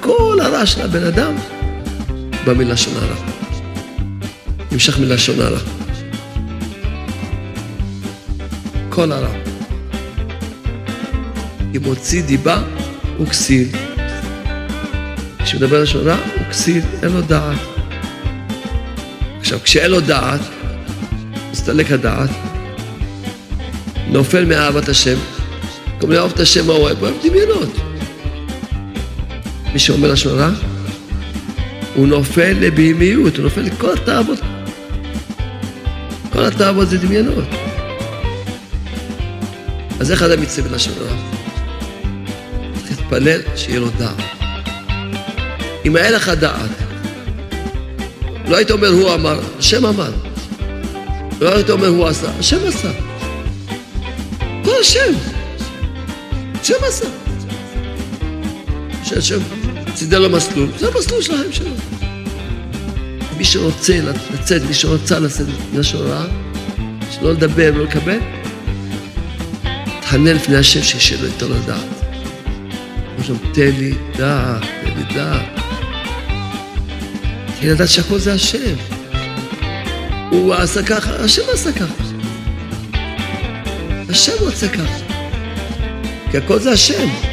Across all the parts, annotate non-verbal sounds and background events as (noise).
כל הרע של הבן אדם בא מלשון הרע. נמשך מלשון הרע. כל הרע. אם מוציא דיבה, הוא כסיל. כשמדבר לשון רע, הוא כסיל, אין לו דעת. עכשיו, כשאין לו דעת, מסתלק הדעת, נופל מאהבת השם. במקום לאהוב את השם, מה הוא אוהב? הוא אוהב דמיונות. מי שאומר לשון רע, הוא נופל לבהמיות, הוא נופל לכל התאוות. כל התאוות זה דמיונות. אז איך אדם יצא בלשון רע? צריך להתפלל שיהיה לו דעת. אם היה לך דעת, לא היית אומר הוא אמר, השם אמר. לא היית אומר הוא עשה, השם עשה. הכל השם. השם עשה. שהשם לו מסלול, זה המסלול של החיים שלו. מי שרוצה לצאת, מי שרוצה לצאת לשון רע, שלא לדבר ולא לקבל, תחנן לפני השם לו יותר לדעת. הוא שם, תן לי דעת, תן לי דעת. תן לדעת שהכל זה השם. הוא עשה ככה, השם עשה ככה. השם רוצה ככה. כי הכל זה השם.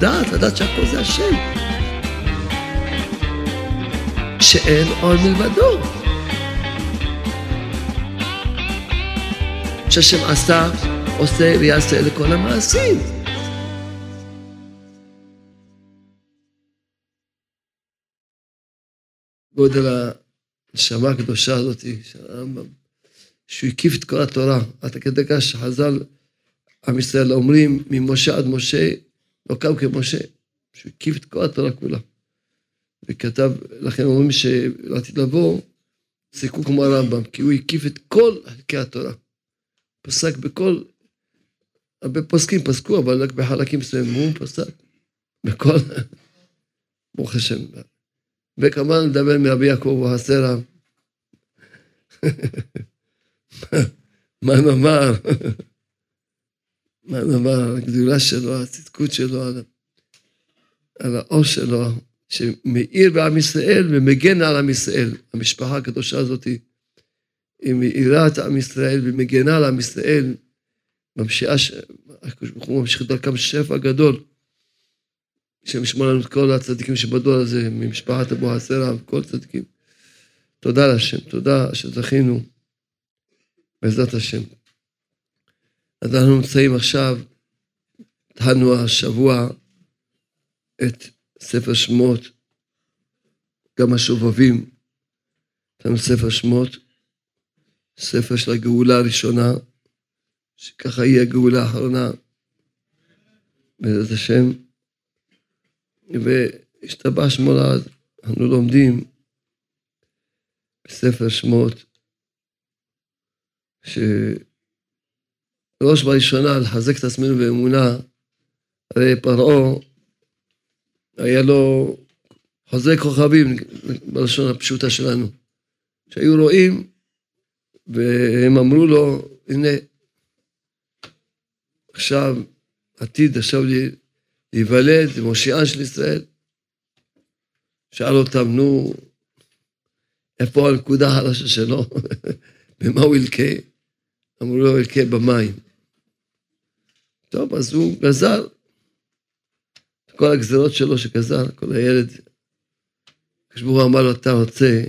דעת, לדעת שהכל זה השם. שאין עוד מלבדו. שהשם עשה, עושה ויעשה לכל המעשים. גודל הנשמה הקדושה הזאת של הרמב"ם, שהוא הקיף את כל התורה, עד כדי כך שחז"ל, עם ישראל אומרים, ממשה עד משה, לא קם כמשה, שהוא הקיף את כל התורה כולה. וכתב, לכן אומרים שלעתיד לבוא, סיכו כמו הרמב"ם, כי הוא הקיף את כל חלקי התורה. פסק בכל, הרבה פוסקים פסקו, אבל רק בחלקים מסוימים, הוא פסק בכל, ברוך השם. וכמובן לדבר מרבי יעקב החסרה. (laughs) מה נאמר? הגדולה שלו, הצדקות שלו, על, על האור שלו, שמאיר בעם ישראל ומגן על עם ישראל. המשפחה הקדושה הזאת היא מאירה את עם ישראל ומגנה על עם ישראל, ממשיכה, הקדוש ברוך הוא ממשיך דרכם שפע גדול. השם ישמור לנו את כל הצדיקים שבדור הזה, ממשפחת אבו הסרע וכל הצדיקים. תודה להשם, תודה שזכינו, בעזרת השם. אז אנחנו נמצאים עכשיו, התחלנו השבוע את ספר שמות, גם השובבים, התחלנו ספר שמות, ספר של הגאולה הראשונה, שככה היא הגאולה האחרונה, בעזרת השם. והשתבח שמו לעד, אנחנו לומדים בספר שמות, שראש בראשונה לחזק את עצמנו באמונה, הרי פרעה היה לו חוזי כוכבים בלשון הפשוטה שלנו, שהיו רואים והם אמרו לו, הנה, עכשיו, עתיד עכשיו להיוולד, מושיען של ישראל. שאל אותם, נו, איפה הנקודה החלשה שלו? (laughs) במה הוא ילקה? אמרו לו, ילקה במים. טוב, אז הוא גזר כל הגזרות שלו שגזר, כל הילד. הקדוש אמר לו, אתה רוצה,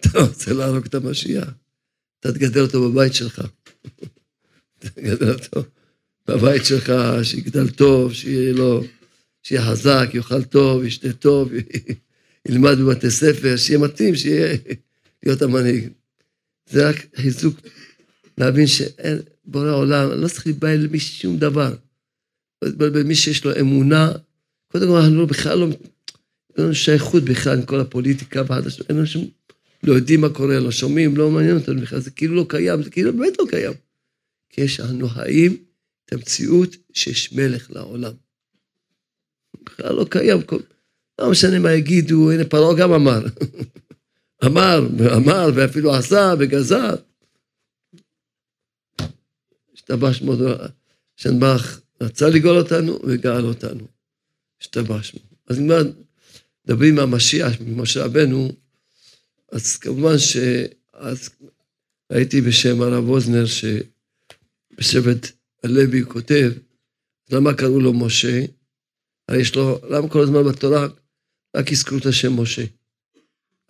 אתה רוצה להרוג את המשיח, אתה תגדל אותו בבית שלך. (laughs) תגדל אותו בבית שלך, שיגדל טוב, שיהיה לו, שיהיה חזק, יאכל טוב, ישתה טוב, (laughs) ילמד בבתי ספר, שיהיה מתאים, שיהיה להיות המנהיג. זה רק חיזוק, להבין שאין, בורא עולם, לא צריך להיבהל למי שום דבר. במי שיש לו אמונה, קודם כל אנחנו בכלל לא, אין לנו שייכות בכלל עם כל הפוליטיקה והחדשות, אין לנו שום, לא יודעים מה קורה, לא שומעים, לא מעניין אותנו בכלל, זה כאילו לא קיים, זה כאילו באמת לא קיים. כי יש אנחנו חיים את המציאות שיש מלך לעולם. בכלל לא קיים, לא משנה מה יגידו, הנה פרעה גם אמר. (laughs) אמר, ואמר, ואפילו עשה, וגזר. השתבש מאוד, שנבח רצה לגאול אותנו וגאל אותנו. השתבשנו. אז אם מדברים על המשיח, משה רבנו, אז כמובן שאז ראיתי בשם הרב אוזנר, שבשבט הלוי כותב, למה קראו לו משה? הרי יש לו, למה כל הזמן בתורה רק הזכרו את השם משה?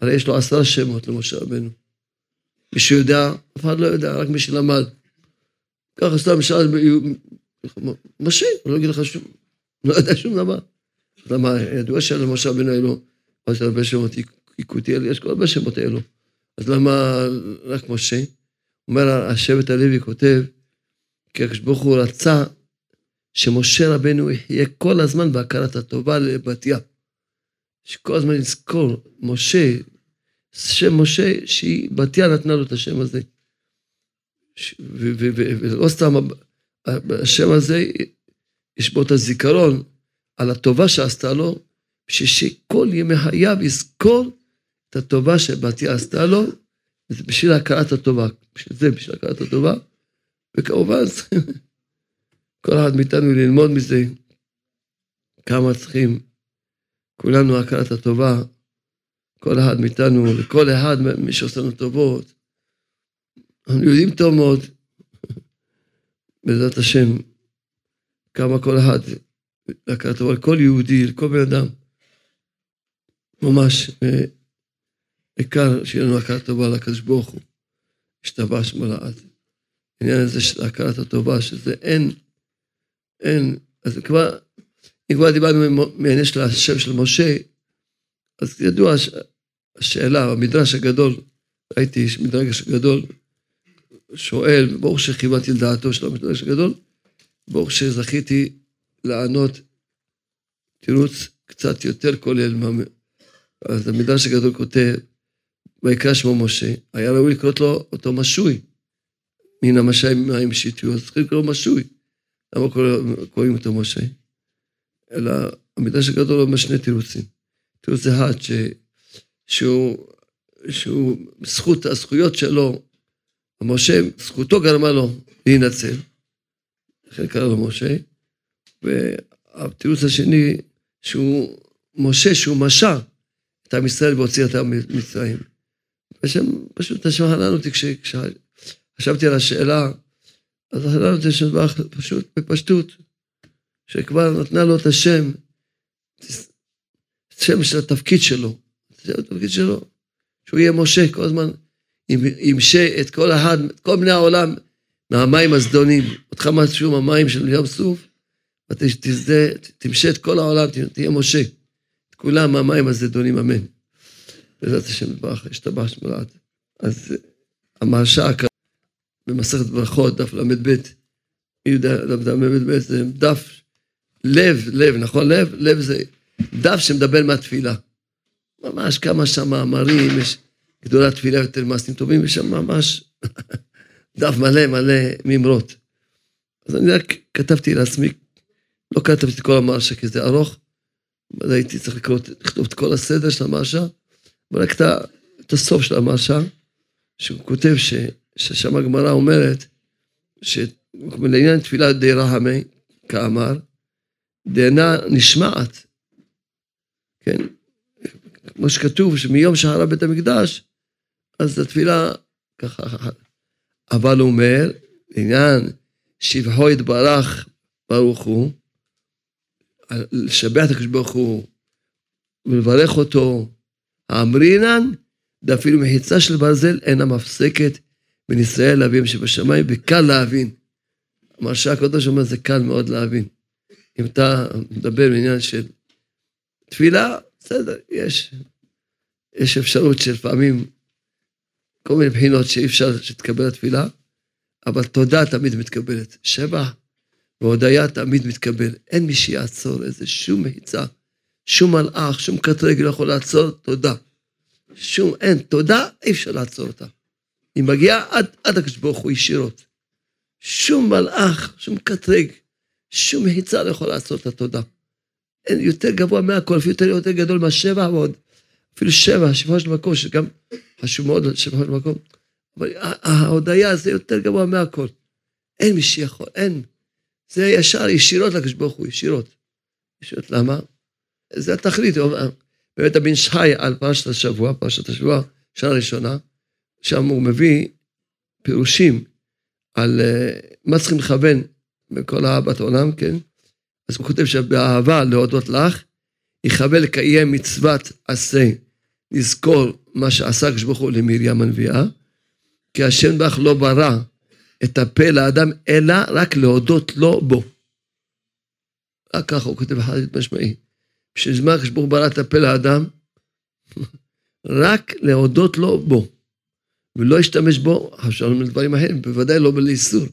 הרי יש לו עשרה שמות למשה רבנו. מי שיודע, אף אחד לא יודע, רק מי שלמד. ככה סתם שאל, משה, הוא לא יגיד לך שום, לא יודע שום דבר. למה, ידוע שלמשה רבנו היה לו עוד הרבה שמות יקותיאל, יש כל הרבה שמות האלו. אז למה רק משה? אומר השבט הלוי כותב, כי הקדוש ברוך הוא רצה שמשה רבנו יהיה כל הזמן בהכרת הטובה לבתיה. שכל הזמן נזכור, משה, שם משה, שהיא, בתיה נתנה לו את השם הזה. ולא סתם השם הזה, יש בו את הזיכרון על הטובה שעשתה לו, בשביל שכל ימי חייו יזכור את הטובה שבתיה עשתה לו, וזה בשביל הכרת הטובה. בשביל זה, בשביל הכרת הטובה. וכמובן, (laughs) כל אחד מאיתנו ללמוד מזה כמה צריכים, כולנו הכרת הטובה, כל אחד מאיתנו, לכל אחד מי שעושה לנו טובות. אנחנו יודעים טוב מאוד, בעזרת השם, כמה כל אחד, להכרת טובה לכל יהודי, לכל בן אדם. ממש, בעיקר שיהיה לנו הכרת טובה לקדוש ברוך הוא, השתבש מלעד. העניין הזה של הכרת הטובה, שזה אין, אין, אז כבר, אם כבר דיברנו מעניין של השם של משה, אז ידוע השאלה, המדרש הגדול, ראיתי מדרש גדול, שואל, ברוך שכיוונתי לדעתו של המדרש הגדול, ברוך שזכיתי לענות תירוץ קצת יותר כולל. אז המדרש הגדול כותב, ויקרא שמו משה, היה ראוי לקרוא לו אותו משוי. מן המשיים מים שיתיו, אז צריכים לקרוא משוי. למה קוראים אותו משה? אלא המדרש הגדול אומר שני תירוצים. תירוץ אחד, ש... שהוא, שהוא, זכות הזכויות שלו, משה, זכותו גרמה לו להינצל, לכן קרא לו משה, והתירוץ השני, שהוא משה, שהוא משה את עם ישראל והוציא אותם ממצרים. השם, פשוט השם חנן אותי כשחשבתי על השאלה, אז חנן אותי השם פשוט בפשטות, שכבר נתנה לו את השם, שם של התפקיד שלו, זה התפקיד שלו, שהוא יהיה משה כל הזמן, ימשה את כל אחד, את כל בני העולם מהמים הזדונים, אותך משהו מהמים של ים סוף, ותמשה את כל העולם, תהיה משה, את כולם מהמים הזדונים, אמן. בעזרת השם יתברך, השתבח שמולד. אז המרשה במסכת ברכות, דף ל"ב, דף ל"ב זה דף לב, לב, נכון? לב? לב זה דף שמדבר מהתפילה. ממש כמה שם מאמרים, יש גדולה תפילה יותר מעשים טובים, יש שם ממש (laughs) דף מלא מלא מימרות. אז אני רק כתבתי לעצמי, לא כתבתי את כל המרשה כי זה ארוך, אבל הייתי צריך לקרוא, לכתוב את כל הסדר של המרשה, אבל רק את הסוף של המרשה, שהוא כותב ש, ששם הגמרא אומרת, שלעניין תפילה די רחמי, כאמר, דאינה נשמעת, כן, כמו שכתוב, שמיום שחרב בית המקדש, אז התפילה ככה, אבל הוא אומר, לעניין שבחו יתברך ברוך הוא, לשבח את הקדוש ברוך הוא ולברך אותו, האמרינן, ואפילו מחיצה של ברזל אינה מפסקת בין ישראל לאביהם שבשמיים, וקל להבין. המרשה הקדוש אומר, זה קל מאוד להבין. אם אתה מדבר בעניין של תפילה, בסדר, יש, יש אפשרות שלפעמים, כל מיני בחינות שאי אפשר שתקבל התפילה, אבל תודה תמיד מתקבלת. שבח והודיה תמיד מתקבל. אין מי שיעצור איזה שום מחיצה, שום מלאך, שום קטרג לא יכול לעצור תודה. שום, אין, תודה, אי אפשר לעצור אותה. היא מגיעה עד, עד הקדוש ברוך הוא ישירות. שום מלאך, שום קטרג, שום מחיצה לא יכול לעצור את התודה. אין יותר גבוה מהכל, אפילו יותר, יותר גדול מהשבע ועוד, אפילו שבע, שבע של מקום, שגם חשוב מאוד שבע של מקום. אבל ההודיה זה יותר גבוה מהכל. אין מי שיכול, אין. זה ישר, ישירות לקדוש ברוך הוא, ישירות. ישירות, למה? זה התכלית. באמת הבן שחי על פרשת השבוע, פרשת השבוע, שנה ראשונה, שם הוא מביא פירושים על אה, מה צריכים לכוון בכל אהבת העולם, כן? אז הוא כותב שבאהבה להודות לך, יכוון לקיים מצוות עשה, לזכור מה שעשה הקדוש ברוך הוא למרים הנביאה, כי השם בך לא ברא את הפה לאדם, אלא רק להודות לו בו. רק ככה הוא כותב חד משמעי. בשביל זמן הקדוש ברוך הוא ברא את הפה לאדם, (laughs) רק להודות לו בו. ולא ישתמש בו, חשבנו לדברים אחרים, בוודאי לא בלאיסור.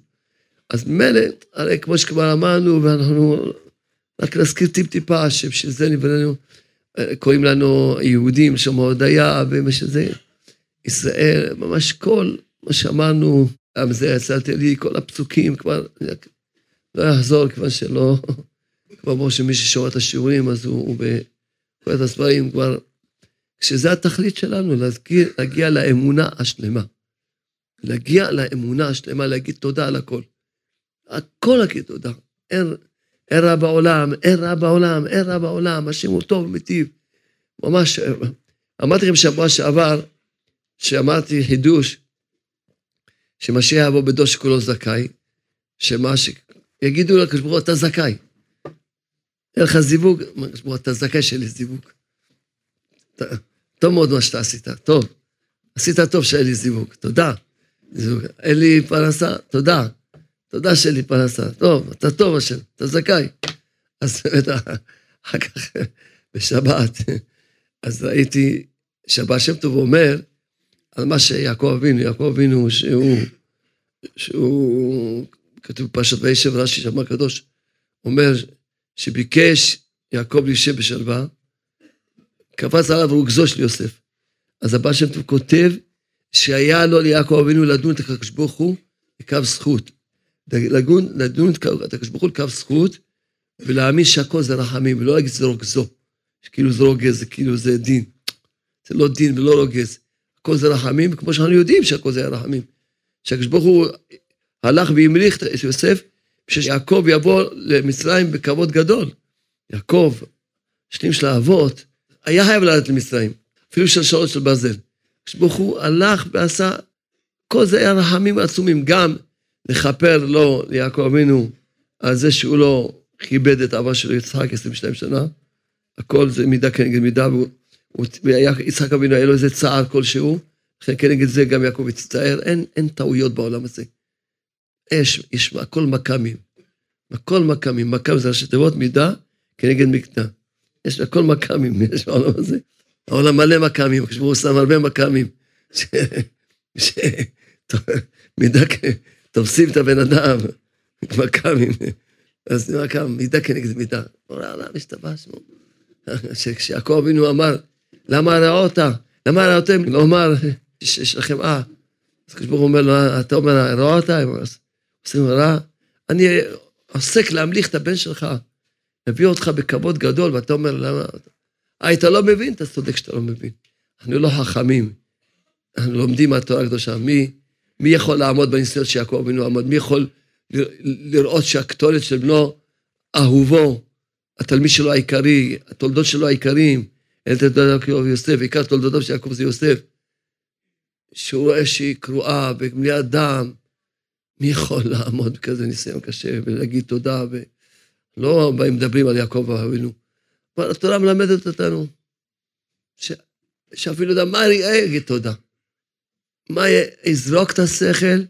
אז מילא, הרי כמו שכבר אמרנו, ואנחנו רק נזכיר טיפ-טיפה, שבשביל זה נבראנו, קוראים לנו יהודים, שם הודיה, ומה שזה, ישראל, ממש כל מה שאמרנו, גם זה יצאתי לי, כל הפסוקים, כבר לא יחזור, כיוון שלא, (laughs) כבר ברור שמי ששומע את השיעורים, אז הוא, הוא בכל הספרים כבר שזה התכלית שלנו, להגיע, להגיע לאמונה השלמה. להגיע לאמונה השלמה, להגיד תודה על הכל. הכל להגיד תודה. אין, אין רע בעולם, אין רע בעולם, אין רע בעולם, השם הוא טוב ומיטיב. ממש, אמרתי לכם שבוע שעבר, שאמרתי חידוש, שמשיח יבוא בדור שכולו זכאי, שמה ש... יגידו לקדוש ברוך הוא, אתה זכאי. אין לך זיווג, אתה זכאי שלי זיווג. טוב מאוד מה שאתה עשית, טוב. עשית טוב שהיה לי זיווג, תודה. אין לי פרנסה, תודה. תודה שאין לי פרנסה. טוב, אתה טוב השם, אתה זכאי. אז באמת, אחר כך, בשבת, אז ראיתי שהבעל שם טוב אומר על מה שיעקב אבינו, יעקב אבינו שהוא, שהוא, כתוב בפרשת וישב רש"י, שאמר הקדוש, אומר שביקש יעקב להישב בשלווה, קפץ עליו רוגזו של יוסף. אז הבא שם טוב כותב שהיה לו ליעקב אבינו לדון את הקדוש ברוך הוא לקו זכות. לדון, לדון את הקדוש ברוך הוא לקו זכות, ולהאמין שהכל זה רחמים, ולא להגיד שזה רוגזו. שכאילו זה רוגז, זה כאילו זה דין. זה לא דין ולא רוגז. הכל זה רחמים, כמו שאנחנו יודעים שהכל זה רחמים. שהקדוש ברוך הוא הלך והמליך את יוסף, שיעקב יבוא למצרים בכבוד גדול. יעקב, שנים של האבות, היה חייב לרדת למצרים, אפילו של שעות של ברזל. כשברוך הוא הלך ועשה, כל זה היה רחמים עצומים, גם לכפר לו, ליעקב אבינו, על זה שהוא לא כיבד את אבא שלו יצחק 22 שנה, הכל זה מידה כנגד מידה, ויצחק אבינו היה לו איזה צער כלשהו, לכן כנגד זה גם יעקב הצטער, אין, אין טעויות בעולם הזה. יש, יש הכל מכ"מים. הכל מכ"מים, מכ"ם זה ראשי תיבות מידה כנגד מקטע. יש הכל מכ"מים, (laughs) יש בעולם הזה. העולם מלא מכ"מים, הוא שם הרבה מכ"מים. מידה, תופסים את הבן אדם, מכ"מים. אז מכ"ם, מידה כנגד מידה. העולם השתבש. שכשיעקב אבינו אמר, למה הרעות? למה הרעותם? לא אמר, יש לכם אה. אז כשברוך הוא אומר לו, אתה אומר, הרעות? הם עושים רע. אני עוסק להמליך את הבן שלך. מביא אותך בכבוד גדול, ואתה אומר, למה... אה, אתה לא מבין? אתה צודק שאתה לא מבין. אנחנו לא חכמים. אנחנו לומדים מהתורה הקדושה. מי, מי יכול לעמוד בניסיון שיעקב אבינו עמד? מי יכול לראות שהקטורת של בנו, אהובו, התלמיד שלו העיקרי, התולדות שלו העיקריים, אל תולדותיו יעקב ויוסף, עיקר תולדותיו של יעקב זה יוסף, שהוא רואה שהיא קרועה במליאת דם, מי יכול לעמוד בכזה ניסיון קשה ולהגיד תודה ו... לא מדברים על יעקב אבינו. אבל התורה מלמדת אותנו ש... שאפילו מה יגיד תודה. מה יזרוק את השכל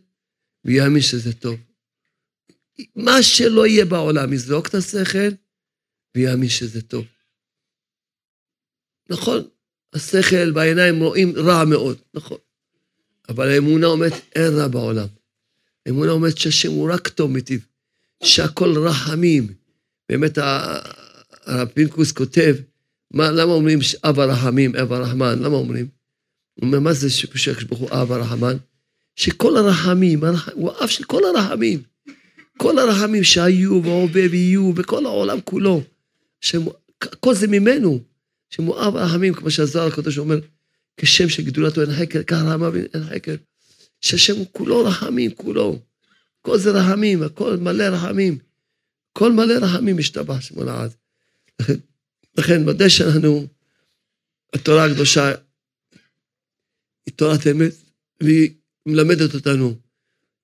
ויאמין שזה טוב. מה שלא יהיה בעולם, יזרוק את השכל ויאמין שזה טוב. נכון, השכל והעיניים רואים רע מאוד, נכון. אבל האמונה אומרת, אין רע בעולם. האמונה אומרת שהשם הוא רק טוב מיטיב, שהכל רחמים, באמת הרב פינקוס כותב, מה, למה אומרים אב הרחמים, אב הרחמן, למה אומרים? הוא אומר, מה זה שהקדוש ברוך הוא אב הרחמן? שכל הרחמים, הוא האב של כל הרחמים. כל הרחמים שהיו והווה ויהיו בכל העולם כולו. כל זה ממנו. שהוא אב הרחמים, כמו שהזוהר הקדוש אומר, כשם שגדולתו אין חקר, כך רחמיו אין חקר. שהשם הוא כולו רחמים, כולו. כל זה רחמים, הכל מלא רחמים. כל מלא רחמים משתבח שמו לעד. לכן, ודאי שלנו, התורה הקדושה תורת אמת, והיא מלמדת אותנו.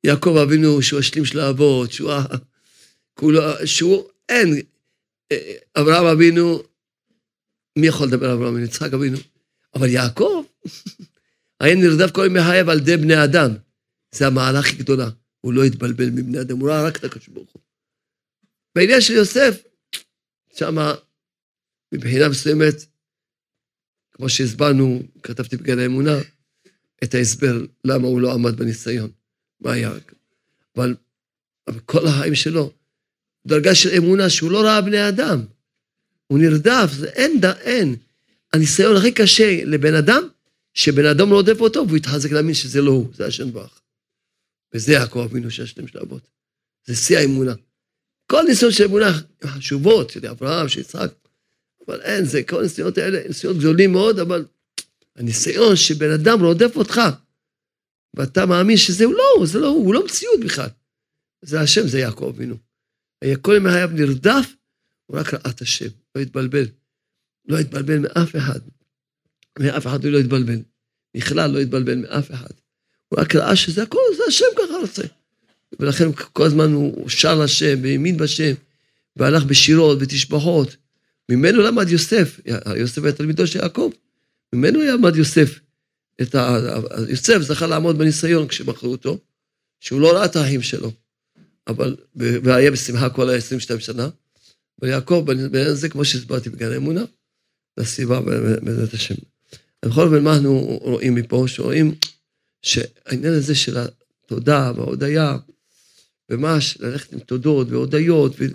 יעקב אבינו, שהוא השלים של האבות, שהוא, כולו, שהוא, אין, אברהם אבינו, מי יכול לדבר על אברהם אבינו? יצחק אבינו. אבל יעקב, (laughs) היה נרדף כל ימי חייו על ידי בני אדם. זה המעלה הכי גדולה. הוא לא התבלבל מבני אדם, הוא ראה רק את הקדוש ברוך הוא. בעניין של יוסף, שמה, מבחינה מסוימת, כמו שהסברנו, כתבתי בגן האמונה, את ההסבר למה הוא לא עמד בניסיון, מה היה. אבל, אבל כל החיים שלו, דרגה של אמונה שהוא לא ראה בני אדם. הוא נרדף, זה אין, אין. הניסיון הכי קשה לבן אדם, שבן אדם רודף אותו והוא יתחזק להאמין שזה לא הוא, זה השם ברך. וזה יעקב אבינו של השלם של האבות. זה שיא האמונה. כל ניסיון של אמונה חשובות, של אברהם, של יצחק, אבל אין, זה, כל הניסיונות האלה, ניסיונות גדולים מאוד, אבל הניסיון שבן אדם רודף אותך, ואתה מאמין שזה הוא לא, זה לא הוא, הוא לא מציאות בכלל. זה השם, זה יעקב אבינו. היה כל ימי חייו נרדף, הוא רק ראה את השם, לא התבלבל. לא התבלבל מאף אחד. מאף אחד הוא לא התבלבל. בכלל לא התבלבל מאף אחד. הוא רק ראה שזה הכל, זה השם ככה רוצה. ולכן כל הזמן הוא שר לשם, והאמין בשם, והלך בשירות ותשבחות. ממנו למד יוסף, יוסף היה תלמידו של יעקב. ממנו למד יוסף. את ה... יוסף זכה לעמוד בניסיון כשבחרו אותו, שהוא לא ראה את האחים שלו. אבל, והיה בשמחה כל ה-22 שנה. ויעקב, בעניין הזה, כמו שהסברתי בגן האמונה, לסיבה בעזרת השם. בכל אופן, מה אנחנו רואים מפה? שרואים שהעניין הזה של התודה וההודיה, ממש ללכת עם תודות והודיות, ו...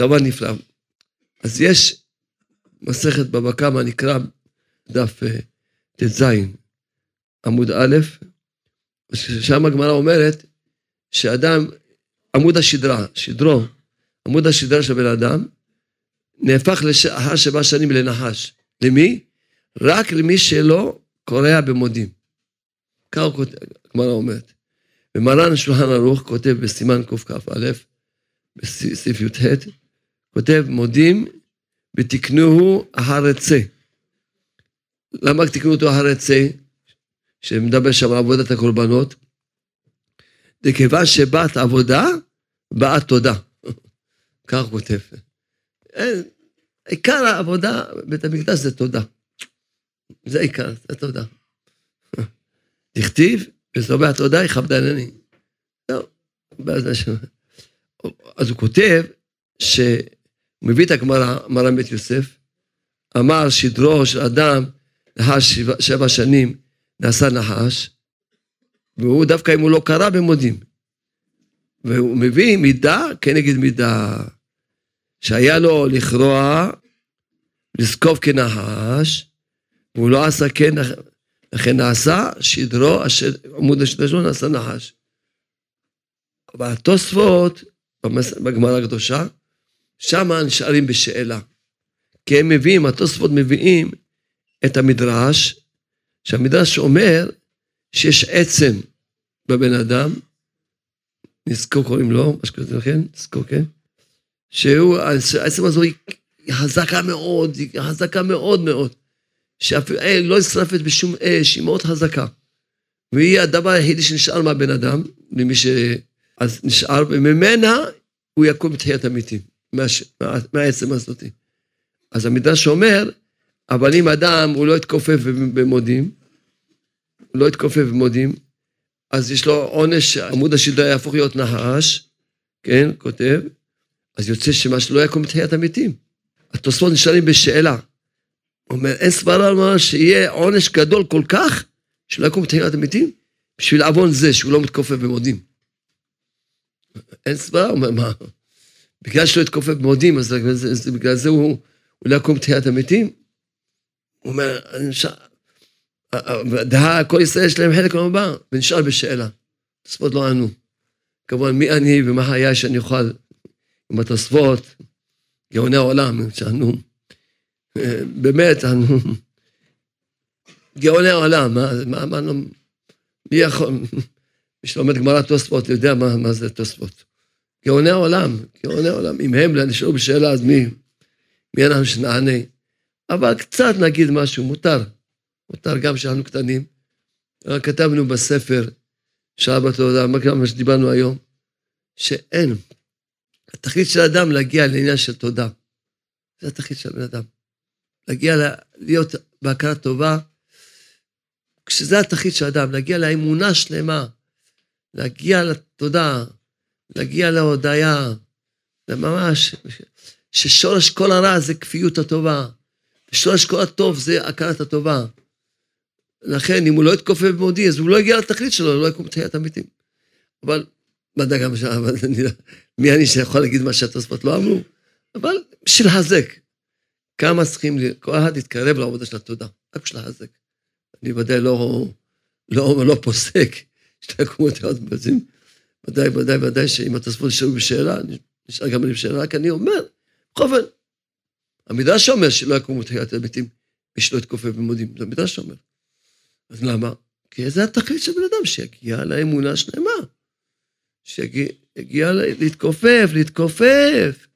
דבר נפלא. אז יש מסכת בבא קמא, נקרא דף אה, ט"ז, עמוד א', שם הגמרא אומרת שאדם, עמוד השדרה, שדרו, עמוד השדרה של בן אדם, נהפך לאחר שבע שנים לנחש. למי? רק למי שלא קורע במודים. ככה הגמרא אומרת. ומרן שולחן ערוך כותב בסימן קכ"א, בסעיף י"ח, כותב מודים ותקנוהו אחר עצה. למה תקנו אותו אחר עצה? שמדבר שם על עבודת הקורבנות. וכיוון שבאת עבודה, באה תודה. (laughs) כך הוא כותב. עיקר העבודה בבית המקדש זה תודה. זה עיקר, זה תודה. (laughs) תכתיב, וזובע תודה יכבדה עיני. לא, אז הוא כותב, שהוא מביא את הגמרא, מרן בית יוסף, אמר שדרו של אדם לאחר שבע, שבע שנים נעשה נחש, והוא דווקא אם הוא לא קרא במודים. והוא מביא מידה כנגד מידה. שהיה לו לכרוע, לזקוף כנחש, והוא לא עשה כן, לכן נעשה שדרו, אשר, עמוד השדרה שלו נעשה נחש. אבל התוספות, בגמרא הקדושה, שם נשארים בשאלה. כי הם מביאים, התוספות מביאים את המדרש, שהמדרש אומר שיש עצם בבן אדם, נזכור קוראים לו, משהו כזה, כן? נזכור, כן? שהוא, העצם הזו היא חזקה מאוד, היא חזקה מאוד מאוד, שאפילו אה, לא נשרפת בשום אש, היא מאוד חזקה. והיא הדבר היחידי שנשאר מהבן אדם, למי ש... אז נשאר, וממנה הוא יקום בתחיית המתים, מהעצם הזאת. אז המדרש אומר, אבל אם אדם הוא לא יתכופף במודים, לא יתכופף במודים, אז יש לו עונש, עמוד השדרה יהפוך להיות נחש, כן, כותב, אז יוצא שמה שלא יקום בתחיית המתים. התוספות נשארים בשאלה. הוא אומר, אין סברה לומר שיהיה עונש גדול כל כך, שלא יקום בתחיית המתים, בשביל עוון זה שהוא לא מתכופף במודים. אין סברה, הוא אומר, מה? בגלל שלא יתכופף במודים, אז בגלל זה הוא, הוא לא יקום בתחיית המתים? הוא אומר, דהה, כל ישראל יש להם חלק מהבא, ונשאר בשאלה. תוספות לא ענו. כמובן, מי אני ומה היה שאני אוכל עם התוספות, גאוני העולם, שאנו, באמת, אנו, גאוני העולם, מה, מה, מה, מי יכול, מי שלומד גמרא תוספות יודע מה, מה זה תוספות. גאוני העולם, גאוני העולם, אם הם לא נשארו בשאלה, אז מי? מי אנחנו שנענה? אבל קצת נגיד משהו, מותר. מותר גם כשאנחנו קטנים. כתבנו בספר, שעה בתודה, מה שדיברנו היום, שאין. התכלית של האדם להגיע לעניין של תודה. זה התכלית של הבן אדם. להגיע, ל... להיות בהכרת טובה, כשזה התכלית של האדם, להגיע לאמונה שלמה, להגיע לתודה, להגיע להודיה, זה ממש, ששורש כל הרע זה כפיות הטובה, ושורש כל הטוב זה הכרת הטובה. לכן, אם הוא לא יתכופף במודי, אז הוא לא יגיע לתכלית שלו, לא יקום תחיית המתים. אבל, מה דאגה, אבל אני, לא- מי אני שיכול להגיד מה שהתוספות לא אמרו? אבל בשביל להזק. כמה צריכים, כל אחד להתקרב לעבודה של התודה, רק בשביל להזק. אני ודאי לא, לא, לא פוסק, שתי קומות עוד בזים. ודאי, ודאי, ודאי שאם התוספות נשארו בשאלה, נשאר גם אני בשאלה, רק אני אומר, בכל אופן, המדרש אומר שלא יקומו תחיית המתים, מי שלא יתכופף במודים, זה המדרש אומר. אז למה? כי זה התכלית של בן אדם, שיגיע לאמונה שלמה. שיגיע להתכופף, להתכופף.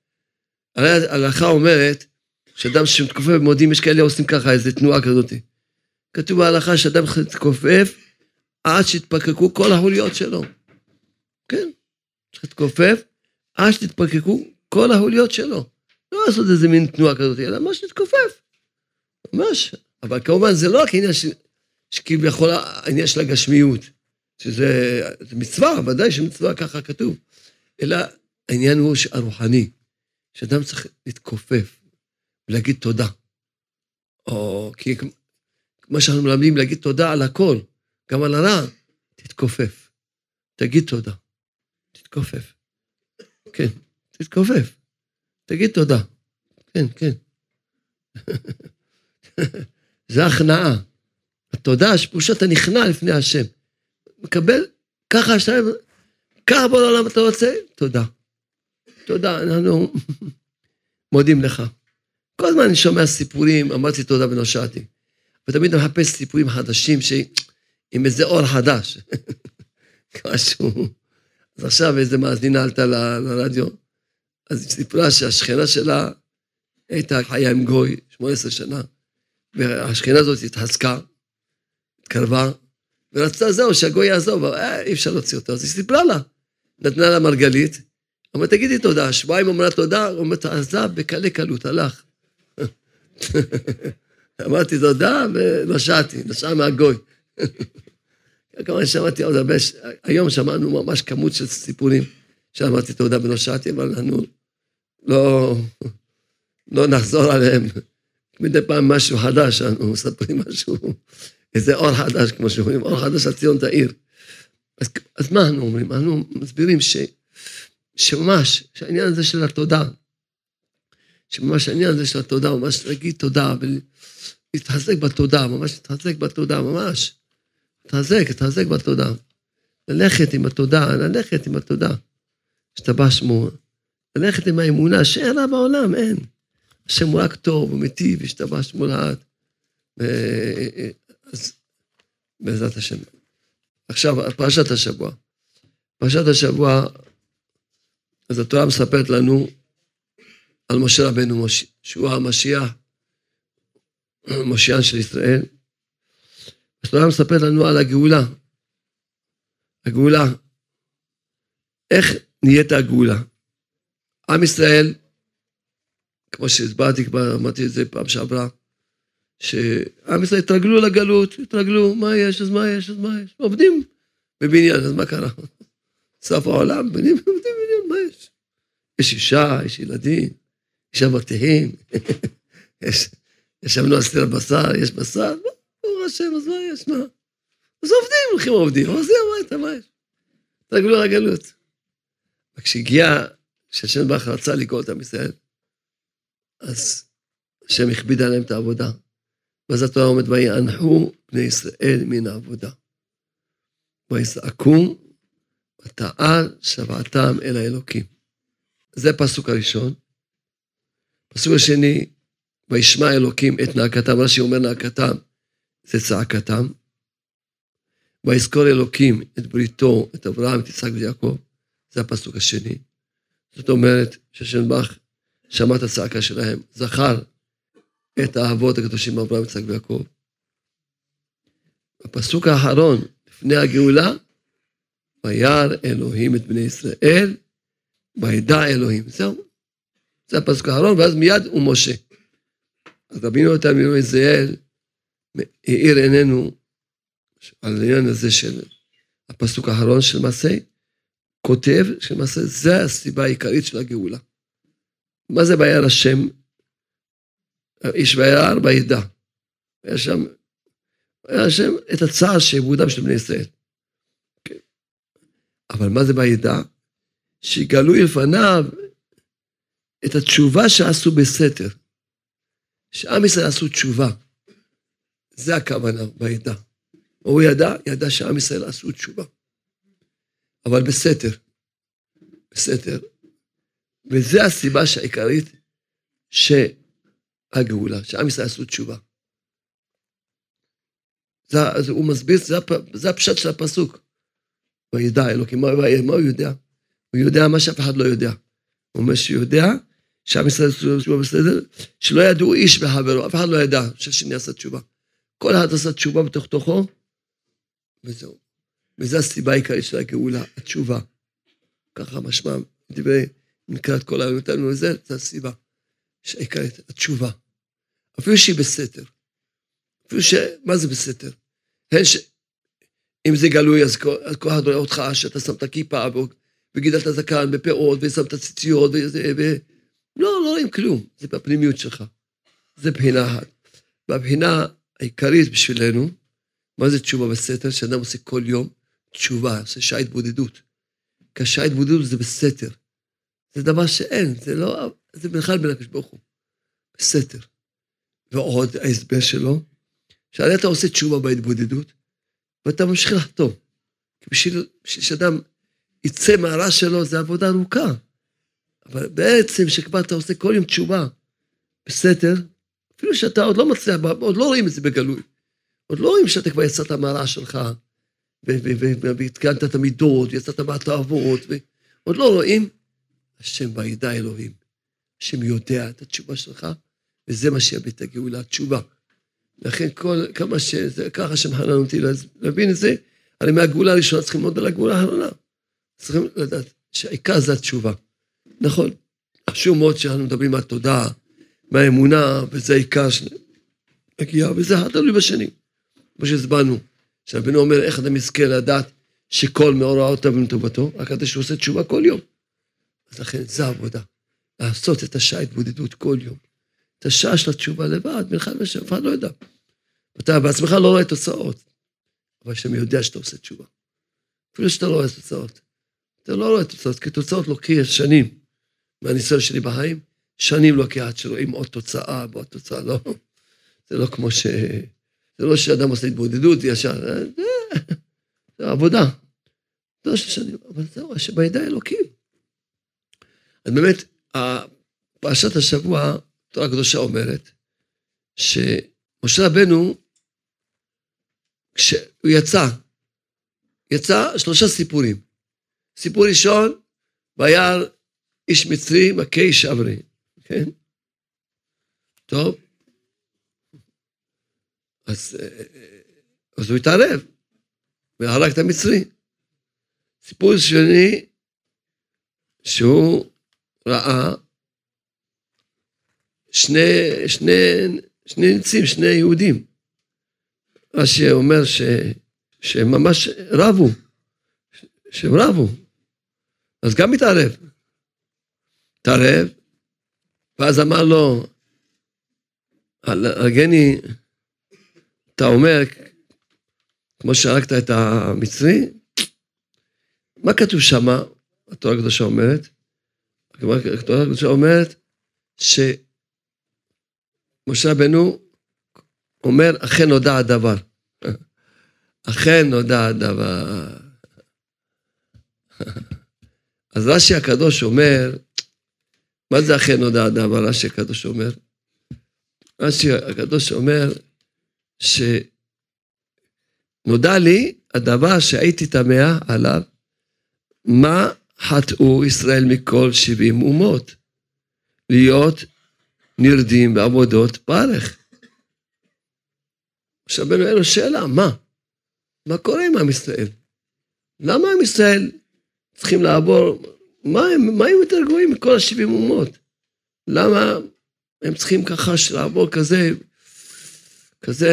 הרי ההלכה אומרת, שאדם שמתכופף במודים, יש כאלה עושים ככה, איזו תנועה כזאת. כתוב בהלכה שאדם להתכופף עד שיתפקקו כל החוליות שלו. כן, צריך להתכופף עד שתתפקקו כל החוליות שלו. לא לעשות איזה מין תנועה כזאת, אלא ממש להתכופף. ממש. אבל כמובן זה לא רק עניין ש... שכביכול העניין של הגשמיות, שזה מצווה, ודאי שמצווה ככה כתוב, אלא העניין הוא הרוחני, שאדם צריך להתכופף ולהגיד תודה. או כי כמו שאנחנו מלמדים, להגיד תודה על הכל, גם על הרע, תתכופף. תגיד תודה. תתכופף. כן, תתכופף. תגיד תודה. כן, כן. (laughs) זה הכנעה. התודה, שפושט אתה נכנע לפני השם. מקבל, ככה השם, ככה בעולם אתה רוצה, תודה. תודה, אנחנו (laughs) מודים לך. כל הזמן אני שומע סיפורים, אמרתי תודה ונושעתי. ותמיד אני מחפש סיפורים חדשים ש... עם איזה אור חדש. (laughs) משהו. אז עכשיו איזה מאזינה עלתה. לרדיו, אז היא סיפרה שהשכנה שלה הייתה חיה עם גוי 18 שנה, והשכנה הזאת התחזקה, התקרבה, ורצתה זהו, שהגוי יעזוב, אבל אה, אי אפשר להוציא אותו. אז היא סיפרה לה, נתנה לה מרגלית, אמרה, תגידי תודה, שבועיים אמרה תודה, אומרת, עזב בקלי קלות, הלך. (laughs) אמרתי תודה ונשעתי, נשע מהגוי. (laughs) כמובן שמעתי עוד הרבה, היום שמענו ממש כמות של סיפורים שאמרתי תודה ונשעתי, אבל אנחנו לא, לא נחזור עליהם. מדי פעם משהו חדש, אנחנו מספרים משהו, איזה אור חדש, כמו שאומרים, אור חדש על ציון תאיר. אז, אז מה אנחנו אומרים? אנחנו מסבירים ש, שממש, שהעניין הזה של התודה, שממש העניין הזה של התודה, ממש להגיד תודה, להתחזק בתודה, ממש להתחזק בתודה, ממש. להתחזק, להתחזק בתודה. ללכת עם התודה, ללכת עם התודה. השתבח. ללכת עם האמונה שאין לה בעולם, אין. השם הוא רק טוב, הוא מיטיב, השתבח שמו לעד. אז בעזרת השם. עכשיו, פרשת השבוע. פרשת השבוע, אז התורה מספרת לנו על משה רבנו, שהוא המשיח, מושיען של ישראל. התורה מספרת לנו על הגאולה. הגאולה, איך נהיית הגאולה? עם ישראל, כמו שהסברתי כבר, אמרתי את זה פעם שעברה, שעם ישראל התרגלו לגלות, התרגלו, מה יש, אז מה יש, אז מה יש? עובדים בבניין, אז מה קרה? (laughs) סוף העולם, בנים עובדים בבניין, מה יש? יש אישה, יש ילדים, (laughs) יש אבותיהם, יש ישבנו על סטיר בשר, יש בשר, ברוך השם, אז מה יש, מה? אז עובדים, הולכים עובדים, עושים הביתה, מה יש? תרגלו הגלות. וכשהגיע, כשהשם ברוך רצה לגאול את עם ישראל, אז השם הכביד עליהם את העבודה. ואז התורה אומרת, ויאנחו בני ישראל מן העבודה. ויזעקו, ותעל שוועתם אל האלוקים. זה הפסוק הראשון. הפסוק השני, וישמע אלוקים את נאקתם, רש"י אומר נאקתם, זה צעקתם. ויזכור אלוקים את בריתו, את אברהם, את יצחק ויעקב, זה הפסוק השני. זאת אומרת, שהשם ברך שמע את הצעקה שלהם, זכר את האבות הקדושים אברהם, יצחק ויעקב. הפסוק האחרון, לפני הגאולה, וירא אלוהים את בני ישראל, וידע אלוהים. זהו. זה הפסוק האחרון, ואז מיד הוא משה. אז רבינו אותם אלוהי ישראל האיר עינינו על העניין הזה של הפסוק האחרון של מעשה, כותב שלמעשה זה הסיבה העיקרית של הגאולה. מה זה וירא השם? איש וירא וידע. היה שם, היה שם את הצער שבודם של בני ישראל. כן. אבל מה זה וידע? שיגלו לפניו את התשובה שעשו בסתר. שעם ישראל עשו תשובה. זה הכוונה בידע. הוא ידע, ידע שעם ישראל עשו תשובה. אבל בסתר. בסתר. וזו הסיבה העיקרית שהגאולה, שעם ישראל עשו תשובה. זה, זה, הוא מסביר, זה, זה הפשט של הפסוק. וידע אלוקים, מה, מה הוא יודע? הוא יודע מה שאף אחד לא יודע. הוא אומר שהוא יודע שעם ישראל עשו תשובה בסדר, שלא ידעו איש בחברו, אף אחד לא ידע שהשני עשה תשובה. כל אחד עשה תשובה בתוך תוכו, וזהו. וזו הסיבה העיקרית של הגאולה, התשובה. ככה משמע, דברי, נקרא את כל העלותנו וזה, זו הסיבה העיקרית, התשובה. אפילו שהיא בסתר. אפילו ש... מה זה בסתר? הן ש... אם זה גלוי, אז כל, אחד רואה אותך שאתה שם את הכיפה וגידלת זקן בפאות ושמת ציציות וזה, ו... לא, לא רואים כלום, זה בפנימיות שלך. זה בחינה אחת. והבחינה העיקרית בשבילנו, מה זה תשובה בסתר? שאדם עושה כל יום תשובה, עושה שעה התבודדות. כי השעה התבודדות זה בסתר. זה דבר שאין, זה לא, זה בכלל בין הקדוש ברוך הוא. בסתר. ועוד ההסבר שלו, שהרי אתה עושה תשובה בהתבודדות, ואתה ממשיך לחתום. כי בשביל, בשביל שאדם יצא מהרע שלו, זה עבודה ארוכה. אבל בעצם, שכבר אתה עושה כל יום תשובה בסתר, אפילו שאתה עוד לא מצליח, עוד לא רואים את זה בגלוי. עוד לא רואים שאתה כבר יצאת מהרע שלך, והתקנת את המידות, ויצאת מהתאוות, ועוד לא רואים. השם בידע אלוהים. השם יודע את התשובה שלך, וזה מה שיביא את הגאולה, התשובה. לכן כל, כמה שזה, ככה שמחנן אותי להבין את זה, הרי מהגאולה הראשונה צריכים ללמוד על הגאולה האחרונה. צריכים לדעת שהעיקר זה התשובה. נכון, חשוב מאוד שאנחנו מדברים על תודעה, מהאמונה, וזה העיקר שנגיע, וזה אחד תלוי בשני. כמו שהסברנו, שרבנו אומר, איך אדם יזכה לדעת שכל מאורעותיו הם טובתו, רק שהוא עושה תשובה כל יום. אז לכן, זו העבודה. לעשות את השעה התבודדות כל יום. את השעה של התשובה לבד, מלחם ושם, אף אחד לא יודע. אתה בעצמך לא רואה תוצאות, אבל השם יודע שאתה עושה תשובה. אפילו שאתה לא רואה תוצאות. אתה לא רואה תוצאות, כי תוצאות לוקחים שנים. מהניסיון שלי בחיים, שנים לוקח עד שרואים עוד תוצאה ועוד תוצאה, לא. זה לא כמו ש... זה לא שאדם עושה התבודדות ישר, זה עבודה. זה לא שנים, אבל זהו, שבידי אלוקים. אז באמת, פרשת השבוע, תורה הקדושה אומרת, שמשה רבנו, כשהוא יצא, יצא שלושה סיפורים. סיפור ראשון, וירא איש מצרי מכה איש אברי, כן? טוב, אז, אז הוא התערב והרג את המצרי. סיפור שני, שהוא ראה שני, שני, שני ניצים, שני יהודים. רש"י אומר ש, שהם ממש רבו, שהם רבו. אז גם התערב. התערב, ואז אמר לו, הרגני, אתה אומר, כמו שהרגת את המצרי, מה כתוב שמה? התורה הקדושה אומרת, התורה הקדושה אומרת שמשה רבנו אומר, אכן נודע הדבר. (laughs) אכן נודע הדבר. (laughs) אז רש"י הקדוש אומר, מה זה אכן נודע הדבר, רש"י הקדוש אומר? רש"י הקדוש אומר שנודע לי הדבר שהייתי תמה עליו, מה חטאו ישראל מכל שבעים אומות? להיות נרדים בעבודות פרך. עכשיו רבנו אין לו שאלה, מה? מה קורה עם עם ישראל? למה עם ישראל צריכים לעבור, מה הם, מה הם יותר גבוהים מכל השבעים אומות? למה הם צריכים ככה לעבור כזה, כזה,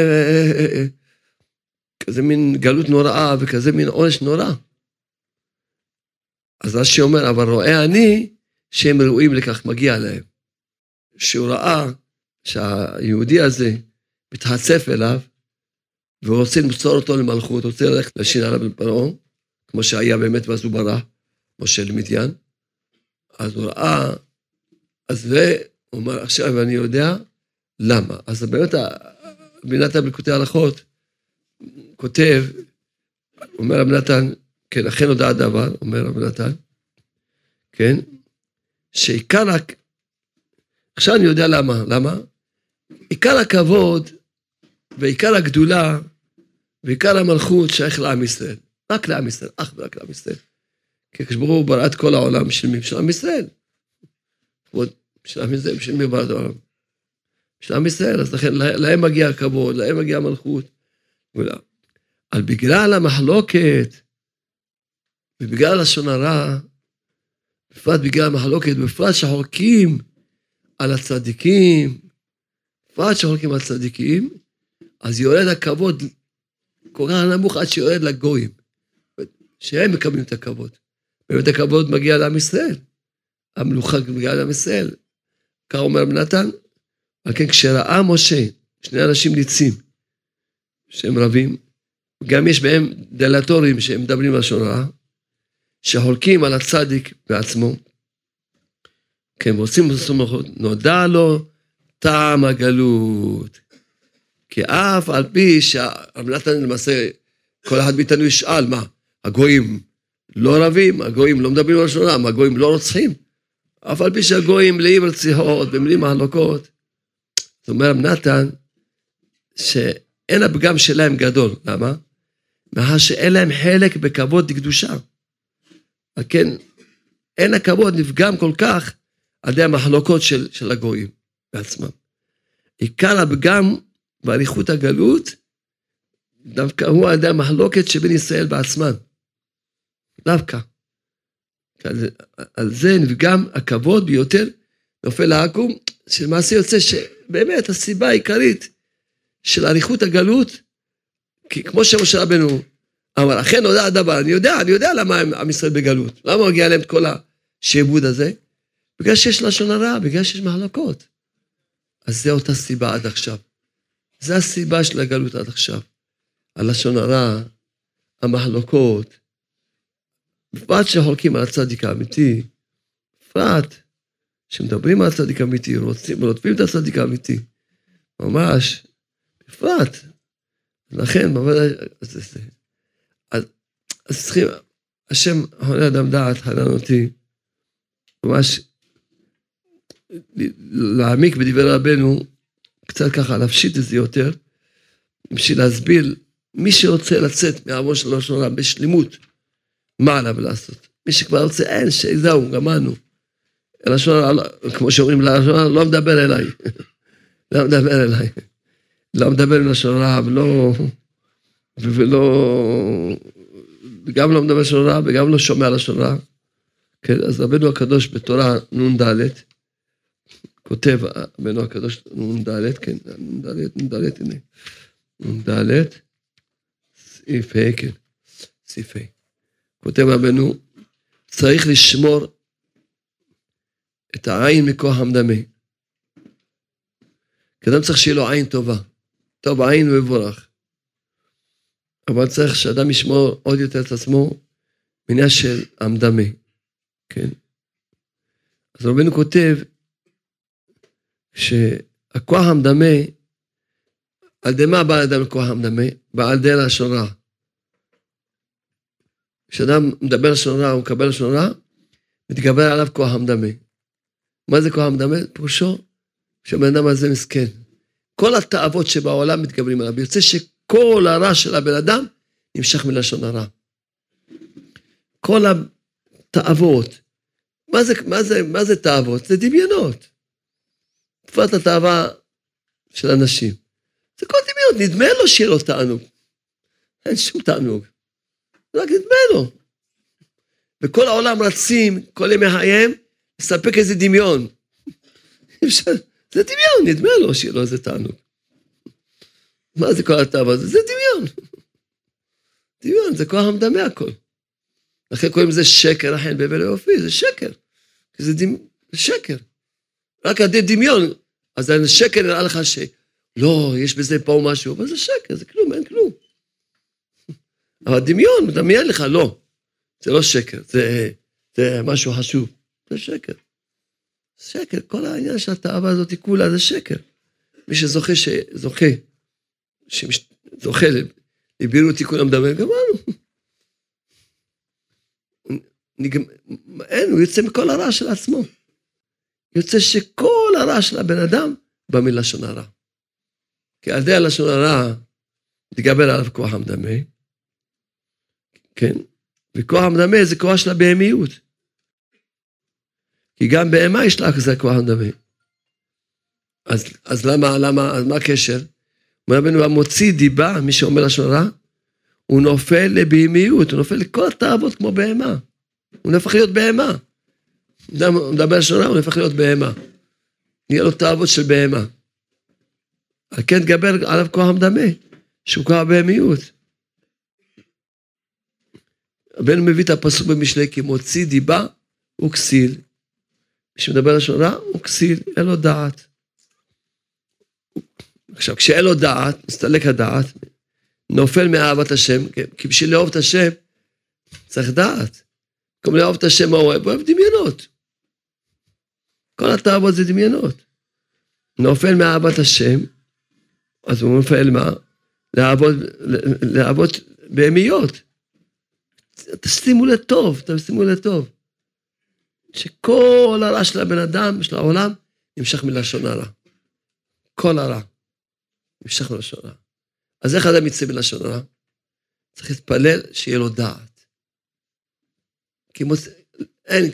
כזה מין גלות נוראה וכזה מין עונש נורא? אז רש"י אומר, אבל רואה אני שהם ראויים לכך, מגיע להם. שהוא ראה שהיהודי הזה מתחצף אליו, והוא רוצה למסור אותו למלכות, רוצה ללכת לשין עליו לפרעה, כמו שהיה באמת בזוברה, משה למדיין. אז הוא ראה, אז זה, הוא אומר, עכשיו אני יודע למה. אז באמת, בינת בליקוטי ההלכות, כותב, אומר רב נתן, כן, אכן הודעה דבר, אומר רב נתן, כן, שעיקר, עכשיו אני יודע למה, למה? עיקר הכבוד ועיקר הגדולה ועיקר המלכות שייך לעם ישראל. רק לעם ישראל, אך ורק לעם ישראל. כי הקדוש הוא ברא את כל העולם של מי? של עם ישראל. של עם ישראל, של מי ברא את העולם? של עם ישראל, אז לכן להם מגיע הכבוד, להם מגיע המלכות. אבל בגלל המחלוקת ובגלל לשון הרע, בפרט בגלל המחלוקת, בפרט שחולקים על הצדיקים, בפרט שחולקים על הצדיקים, אז יורד הכבוד כל כך נמוך עד שיורד לגויים, שהם מקבלים את הכבוד. באמת הכבוד מגיע לעם ישראל, המלוכה מגיעה לעם ישראל. כך אומר נתן, על כן כשראה משה שני אנשים ניצים, שהם רבים, גם יש בהם דלטורים שהם מדברים לשון רע, שחולקים על הצדיק בעצמו, כן, רוצים סמכות, נודע לו טעם הגלות. כי אף על פי שהרב למעשה, כל אחד מאיתנו ישאל, מה, הגויים לא רבים, הגויים לא מדברים על לשונם, הגויים לא רוצחים. אף על פי שהגויים מלאים רציחות ומלאים מחלוקות. זאת אומרת, נתן, שאין הפגם שלהם גדול. למה? מאחר שאין להם חלק בכבוד לקדושה. על כן, אין הכבוד נפגם כל כך על ידי המחלוקות של, של הגויים בעצמם. עיקר הפגם באריכות הגלות, דווקא הוא על ידי המחלוקת שבין ישראל בעצמם. דווקא. על, זה נפגם הכבוד ביותר, נופל העכו"ם, שלמעשה יוצא שבאמת הסיבה העיקרית של אריכות הגלות, כי כמו שמשה רבנו אמר, אכן נודע הדבר, אני יודע, אני יודע למה עם ישראל בגלות, למה מגיע להם את כל השעבוד הזה? בגלל שיש לשון הרע, בגלל שיש מחלוקות. אז זו אותה סיבה עד עכשיו. זו הסיבה של הגלות עד עכשיו. הלשון הרע, המחלוקות, בפרט שחולקים על הצדיק האמיתי, בפרט שמדברים על הצדיק האמיתי, רוצים, רודפים את הצדיק האמיתי, ממש, בפרט. לכן, בוודאי, אז, אז, אז, אז צריכים, השם עונה אדם דעת, חנן אותי, ממש להעמיק בדברי רבנו, קצת ככה להפשיט את זה יותר, בשביל להסביר, מי שרוצה לצאת מהעוון של ראש העולם בשלמות, מה עליו לעשות? מי שכבר רוצה, אין, שזהו, גמרנו. לשון כמו שאומרים, לשון לא מדבר אליי. (laughs) לא מדבר אליי. לא מדבר עם לשון הרע, ולא... ולא... גם לא מדבר לשון הרע, וגם לא שומע לשון הרע. כן, אז רבנו הקדוש בתורה נ"ד, כותב רבנו הקדוש נ"ד, כן, נ"ד, נ"ד, הנה, נ"ד, סעיף ה', כן, סעיף ה'. כותב רבנו, צריך לשמור את העין מכוח המדמה. כי אדם צריך שיהיה לו עין טובה. טוב עין ומבורך. אבל צריך שאדם ישמור עוד יותר את עצמו בעניין של המדמה. כן? אז רבנו כותב שהכוח המדמה, על ידי מה בא אדם לכוח המדמה? בא על ידי לשון רע. כשאדם מדבר לשון רע, הוא מקבל לשון רע, מתגבר עליו כוח המדמה. מה זה כוח המדמה? פירושו שהבן אדם הזה מסכן. כל התאוות שבעולם מתגברים עליו. יוצא שכל הרע של הבן אדם נמשך מלשון הרע. כל התאוות. מה זה, מה זה, מה זה תאוות? זה דמיונות. את התאווה של אנשים. זה כל דמיון, נדמה לו שיהיה לו תענוג. אין שום תענוג. רק נדמה לו. וכל העולם רצים כל ימי חייהם לספק איזה דמיון. זה דמיון, נדמה לו שיהיה לו איזה תענוג. מה זה כל התאווה הזה? זה דמיון. דמיון, זה כוח המדמה הכל. לכן קוראים לזה שקר החן בהבל היופי, זה שקר. זה, דמ... שקר. רק על ידי דמיון, אז השקר נראה לך שלא, יש בזה פה משהו, אבל זה שקר, זה כלום, אין כלום. אבל דמיון מדמיין לך, לא. זה לא שקר, זה, זה משהו חשוב. זה שקר. שקר, כל העניין של התאווה הזאת כולה זה שקר. מי שזוכה, שזוכה, שזוכה לבירו תיקון המדבר, גמרנו. אין, הוא יוצא מכל הרע של עצמו. יוצא שכל הרע של הבן אדם בא מלשון הרע. כי על ידי הלשון הרע, תגבר עליו כוח המדמה, כן? וכוח המדמה זה כוח של הבהמיות. כי גם בהמה יש לה כזה כוח המדמה. אז, אז למה, למה, אז מה הקשר? אומר רבנו, המוציא דיבה, מי שאומר לשון הרע, הוא נופל לבהמיות, הוא נופל לכל התאוות כמו בהמה. הוא נהפך להיות בהמה. הוא מדבר שונה, הוא נהפך להיות בהמה. נהיה לו תאוות של בהמה. על כן תגבר עליו כוח המדמה, שהוא כוח הבהמיות. רבנו מביא את הפסוק במשלי, כי מוציא דיבה הוא כסיל. מי שמדבר לשון רע הוא כסיל, אין לו דעת. עכשיו, כשאין לו דעת, מסתלק הדעת, נופל מאהבת השם, כי בשביל לאהוב את השם צריך דעת. במקום לאהוב את השם מה הוא אוהב, הוא אוהב דמיונות. כל התאוות זה דמיונות. נופל מאהבת השם, אז הוא נופל מה? לאהבות, לאהבות בהמיות. תשימו לב טוב, תשימו לב טוב. שכל הרע של הבן אדם, של העולם, נמשך מלשון הרע. כל הרע. נמשך מלשון הרע. אז איך אדם יצא מלשון הרע? צריך להתפלל שיהיה לו דעת. כי מוס... אין,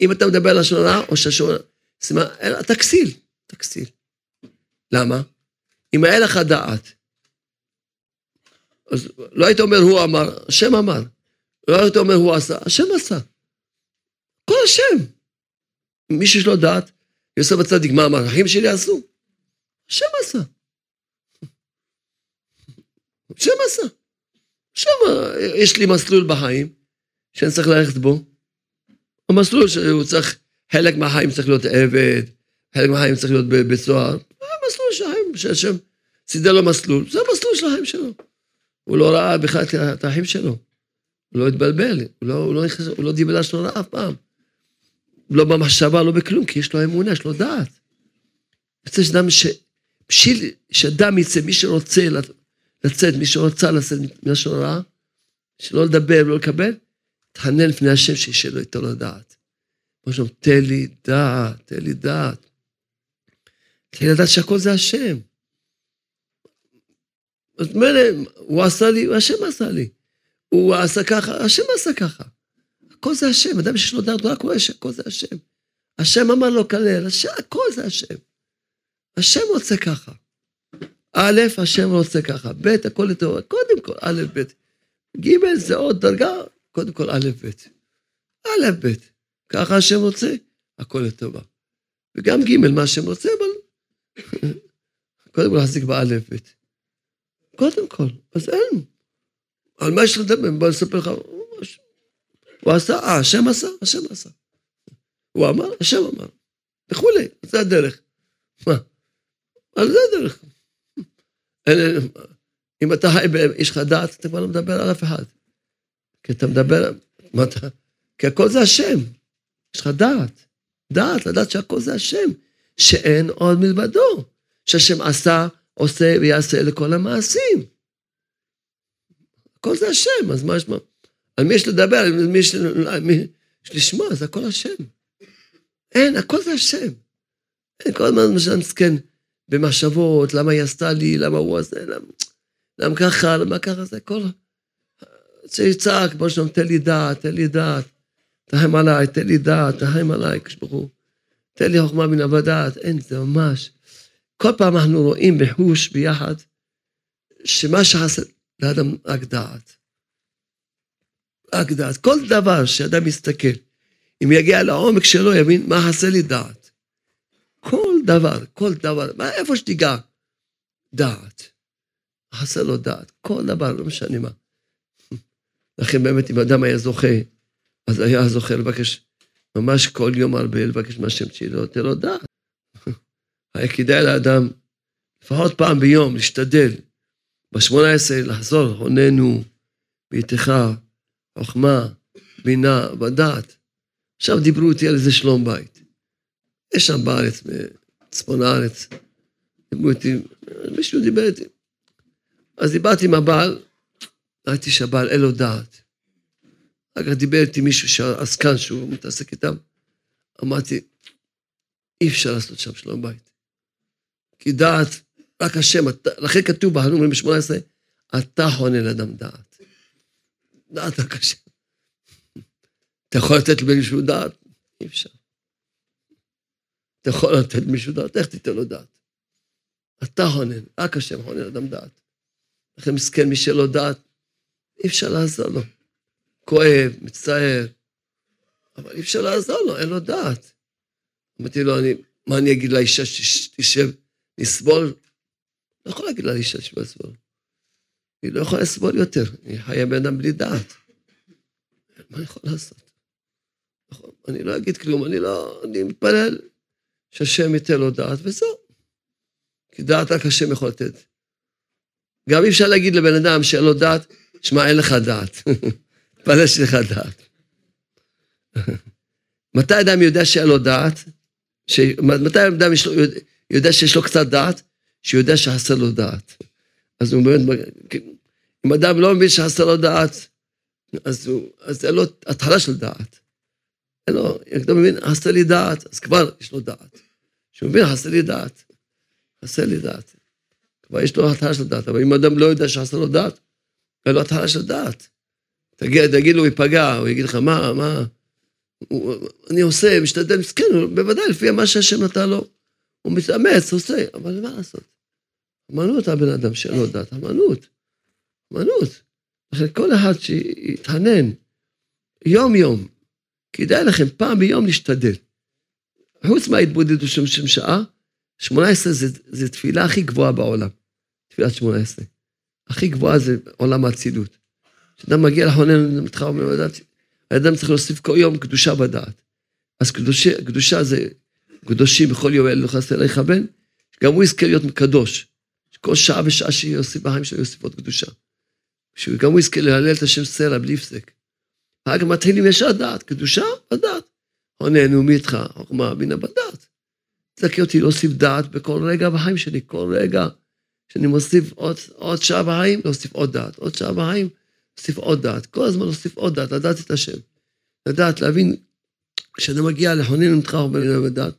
אם אתה מדבר על לשון הרע, או שהשון... אתה כסיל, אתה כסיל. למה? אם היה לך דעת, אז לא היית אומר הוא אמר, השם אמר. לא היית אומר הוא עשה, השם עשה. כל השם. מי שיש לו דעת, יוסף הצדיק, מה אמר? אחים שלי עשו? השם עשה. השם עשה. עכשיו יש לי מסלול בחיים, שאני צריך ללכת בו. המסלול שהוא צריך, חלק מהחיים צריך להיות עבד, חלק מהחיים צריך להיות בבית סוהר. המסלול שלהם, שהשם סידר לו מסלול, זה המסלול של החיים שלו. הוא לא ראה בכלל את החיים שלו. הוא לא התבלבל, הוא לא, הוא לא, הוא לא דיבר לשון אף פעם. לא במחשבה, לא בכלום, כי יש לו אמונה, יש לו דעת. יוצא שאדם ש... בשביל שאדם יצא, מי שרוצה לצאת, מי שרוצה לצאת מלשון רע, שלא לדבר ולא לקבל, תחנן לפני השם שישאר לו איתו לדעת. כמו שאומרים, תן לי דעת, תן לי דעת. תן לי לדעת שהכל זה השם. אז מילא, הוא עשה לי, השם עשה לי. הוא עשה ככה, השם עשה ככה. הכל זה השם, אדם שיש לו דעת, רק רואה שהכל זה השם. השם אמר לו כלל, הכל זה השם. השם רוצה ככה. א', השם רוצה ככה, ב', הכל לטוב, קודם כל, א', ב', ג', זה עוד דרגה, קודם כל א', ב'. א', ב'. ככה השם רוצה, הכל לטובה. וגם ג', מה השם רוצה, אבל... (laughs) קודם כל להחזיק באלף, ב'. קודם כל, אז אין. על מה יש לדבר? בוא נספר לך. הוא עשה, אה, השם עשה, השם עשה. הוא אמר, השם אמר. וכולי, זה הדרך. מה? על זה הדרך. אם אתה חי, יש לך דעת, אתה כבר לא מדבר על אף אחד. כי אתה מדבר, מה אתה, כי הכל זה השם. יש לך דעת. דעת, לדעת שהכל זה השם. שאין עוד מלבדו. שהשם עשה, עושה ויעשה לכל המעשים. הכל זה השם, אז מה יש מה? על מי יש לדבר, על מי יש, מי יש לשמוע, זה הכל השם. אין, הכל זה השם. אין, כל הזמן משנה מסכן במחשבות, למה היא עשתה לי, למה הוא עשה, למה, למה ככה, למה ככה, זה הכל. שיצעק, בוא שלום, תן לי דעת, תן לי דעת. תרחם עליי, תן לי דעת, תרחם עליי, כשברוך הוא. תן לי חוכמה מן ודעת, אין, זה ממש. כל פעם אנחנו רואים בחוש ביחד, שמה שחסר לאדם רק דעת. רק דעת. כל דבר שאדם מסתכל, אם יגיע לעומק שלו, יבין מה חסר לי דעת. כל דבר, כל דבר, מה, איפה שתיגע, דעת. חסר לו דעת, כל דבר, לא משנה מה. לכן באמת, אם אדם היה זוכה, אז היה זוכה לבקש ממש כל יום הרבה, לבקש מהשם שלו, תן לו דעת. היה כדאי לאדם, לפחות פעם ביום, להשתדל, בשמונה עשרה לחזור, הוננו, ביתך, חוכמה, בינה ודעת. עכשיו דיברו איתי על איזה שלום בית. יש שם בארץ, בצפון הארץ, דיברו איתי, מישהו דיבר איתי. אז דיברתי עם הבעל, ראיתי שהבעל אין לו דעת. אחר כך דיבר איתי מישהו שעסקן שהוא מתעסק איתם, אמרתי, אי אפשר לעשות שם שלום בית. כי דעת, רק השם, לכן כתוב בהנומים ב-18, אתה חונה לאדם דעת. דעת השם. אתה יכול לתת למישהו דעת? אי אפשר. אתה יכול לתת למישהו דעת, איך תיתן לו דעת? אתה חונן, רק השם חונן אדם דעת. לכן מסכן מי שלא דעת, אי אפשר לעזור לו. כואב, מצטער, אבל אי אפשר לעזור לו, אין לו דעת. אמרתי לו, אני, מה אני אגיד לאישה שתשב לסבול? לא יכול להגיד לאישה שתשב לסבול. היא לא יכולה לסבול יותר, היא חיה בן אדם בלי דעת. מה אני יכול לעשות? נכון, אני לא אגיד כלום, אני לא, אני מתפלל שהשם ייתן לו דעת, וזהו. כי דעת רק השם יכול לתת. גם אי אפשר להגיד לבן אדם שאין לו דעת, שמע, אין לך דעת. (laughs) תתפלל שיש לך דעת. (laughs) מתי אדם יודע שאין לו דעת? ש... מתי אדם יש לו, יודע שיש לו קצת דעת? שהוא יודע שחסר לו דעת. אז הוא באמת, אם אדם לא מבין שחסר לו דעת, אז, הוא, אז אין לו התחלה של דעת. אין לו, אם אתה מבין, חסר לי דעת, אז כבר יש לו דעת. כשהוא מבין, חסר לי דעת. חסר לי דעת. כבר יש לו התחלה של דעת, אבל אם אדם לא יודע שחסר לו דעת, אין לו התחלה של דעת. תגיד, תגיד לו, הוא ייפגע, הוא יגיד לך, מה, מה, הוא, אני עושה, משתדל, מסכן, בוודאי, לפי מה שהשם נתן לו. הוא מתאמץ, עושה, אבל מה לעשות? אמנות הבן אדם שאין לו דת, אמנות. אמנות. לכן כל אחד שיתענן יום-יום, כדאי לכם פעם ביום להשתדל. חוץ מההתבודדות של שם שעה, 18 זה, זה תפילה הכי גבוהה בעולם. תפילת 18. הכי גבוהה זה עולם האצילות. כשאדם מגיע לחונן, מתחר בדעת, האדם צריך להוסיף כל יום קדושה בדעת. אז קדושה, קדושה זה קדושים בכל יום אלה נכנס אליך בן, גם הוא יזכה להיות קדוש. כל שעה ושעה שיוסיף בחיים שלו יוסיף עוד קדושה. שגם הוא יזכה להלל את השם סלע בלי הפסק. אחר כך מתחילים ישר דעת, קדושה בדעת. עוננו מיתך, חוכמה, בינה בדעת. תזכה אותי להוסיף דעת בכל רגע בחיים שלי, כל רגע שאני מוסיף עוד, עוד שעה בחיים, להוסיף עוד דעת, עוד שעה בחיים, להוסיף עוד דעת, כל הזמן להוסיף עוד דעת, לדעת את השם. לדעת, להבין, כשאני מגיע לחונן ממך ובינה בדעת,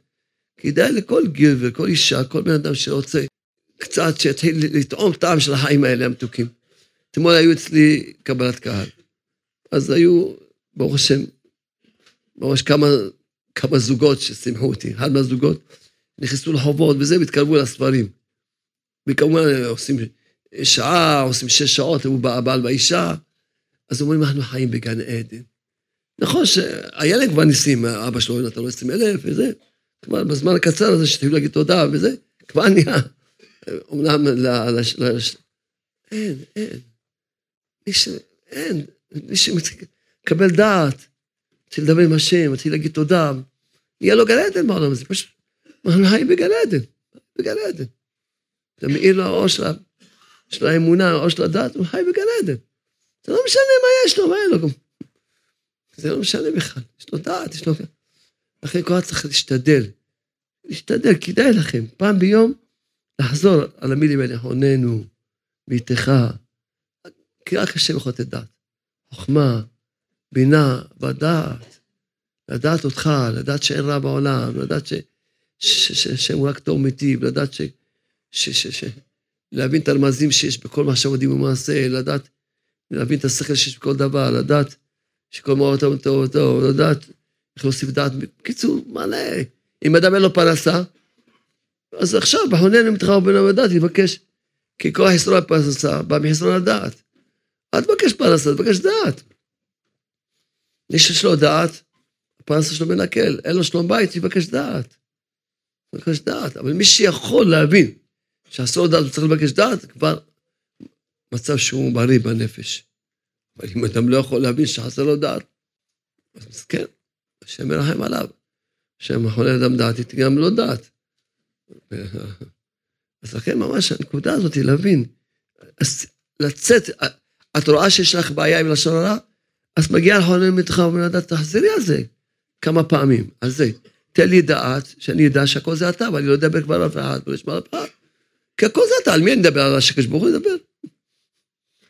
כדאי לכל גבר, כל אישה, כל בן אדם שרוצה קצת שיתחיל לטעום טעם של החיים האלה המתוקים. אתמול היו אצלי קבלת קהל. אז היו, ברוך השם, ממש כמה, כמה זוגות ששימחו אותי. אחד מהזוגות נכנסו לחובות וזה, והתקרבו לספרים. וכמובן עושים שעה, עושים שש שעות, הוא הבעל והאישה. אז אומרים, אנחנו חיים בגן עדן. נכון שהילד כבר ניסים, אבא שלו נתן לו עשרים אלף וזה. כבר בזמן הקצר הזה שתהיו להגיד תודה וזה, כבר נהיה. אמנם ל... אין, אין. מי ש... אין. מי שמקבל דעת, מתחיל לדבר עם השם, מתחיל להגיד תודה, יהיה לו גן עדן בעולם הזה, פשוט, אנחנו חיים בגן עדן, בגן עדן. זה מאיר לו האור של, של האמונה, האור של הדת, הוא חי בגן עדן. זה לא משנה מה יש לו, מה אין לו. זה לא משנה בכלל, יש לו דעת, יש לו... לכן כל צריך להשתדל. להשתדל, כדאי לכם, פעם ביום לחזור על המילים האלה, הוננו, ביתך, כי רק השם יכול לתת דעת. חוכמה, בינה ודעת, לדעת אותך, לדעת שאין רע בעולם, לדעת שהשם הוא רק טוב מיטיב, לדעת ש... ש, ש, ש, להבין את הרמזים שיש בכל מה שעובדים במעשה, לדעת, להבין את השכל שיש בכל דבר, לדעת שכל מה טוב טוב טוב, לדעת איך להוסיף דעת. בקיצור, מלא. אם אדם אין לו פרנסה, אז עכשיו, בחונן ממתך ובין המדעת, יבקש. כי כוח יסרון הפרנסה בא מחסרון הדעת. אל תבקש פרנסה, תבקש דעת. מי שיש לו דעת, הפרנסה שלו מנקל. אין לו שלום בית, יבקש דעת. יבקש דעת. אבל מי שיכול להבין שאסור דעת וצריך לבקש דעת, כבר מצב שהוא בריא בנפש. אבל אם אדם לא יכול להבין שחסר לו דעת, אז כן, השם מרחם עליו. השם יכול לאדם דעת, היא גם לא דעת. (laughs) אז לכן ממש הנקודה הזאת היא להבין, לצאת, את רואה שיש לך בעיה עם לשון הרע? אז מגיע לחונן מתך ואומר לדעת, תחזרי על זה כמה פעמים, על זה. תן לי דעת, שאני אדע שהכל זה אתה, ואני לא אדבר כבר על אף אחד, ולא אשמע על אף אחד. כי הכל זה אתה, על מי אני אדבר? על השקש ברוך הוא ידבר.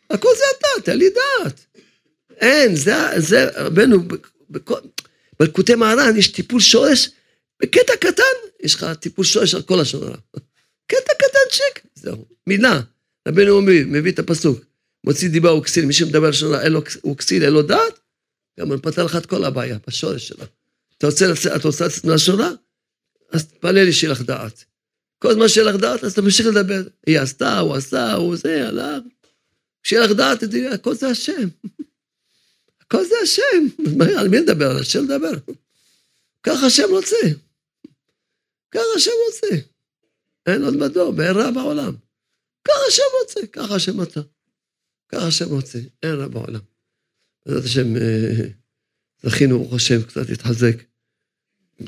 הכל זה אתה, תן לי דעת. אין, זה, זה, רבנו, בלקוטי מהר"ן יש טיפול שורש, בקטע קטן, יש לך טיפול שורש על כל השון הרע. קטע קטנצ'יק, זהו, מילה. רבנו אומר, מביא את הפסוק, מוציא דיבה וכסיל, מי שמדבר לשון הרע, הוא כסיל, אין לו דעת, גם אני פתר לך את כל הבעיה, בשורש שלה. אתה רוצה לצאת, אתה לצאת מהשון רע? אז תפלל לי שיהיה לך דעת. כל זמן שיהיה לך דעת, אז תמשיך לדבר. היא עשתה, הוא עשה, הוא זה, הלך. שיהיה לך דעת, תדעי, הכל זה השם. (laughs) הכל זה השם. על מי לדבר? על השם לדבר. ככה השם רוצה. ככה השם רוצה. אין עוד מדור, ואין רע בעולם. ככה השם רוצה, ככה השם אתה. ככה השם רוצה, אין רע בעולם. בעזרת השם, אה, זכינו, ברוך השם, קצת להתחזק.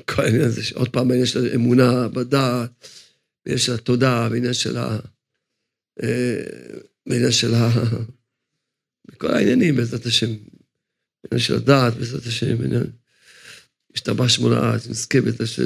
כל העניין הזה, שעוד פעם העניין של אמונה בדעת, בעניין של התודה, בעניין של ה... אה, בעניין של ה... בכל העניינים, בעזרת השם. בעניין של הדעת, בעזרת השם, בעניין... השתבח שמונה, נזכה בעזרת השם.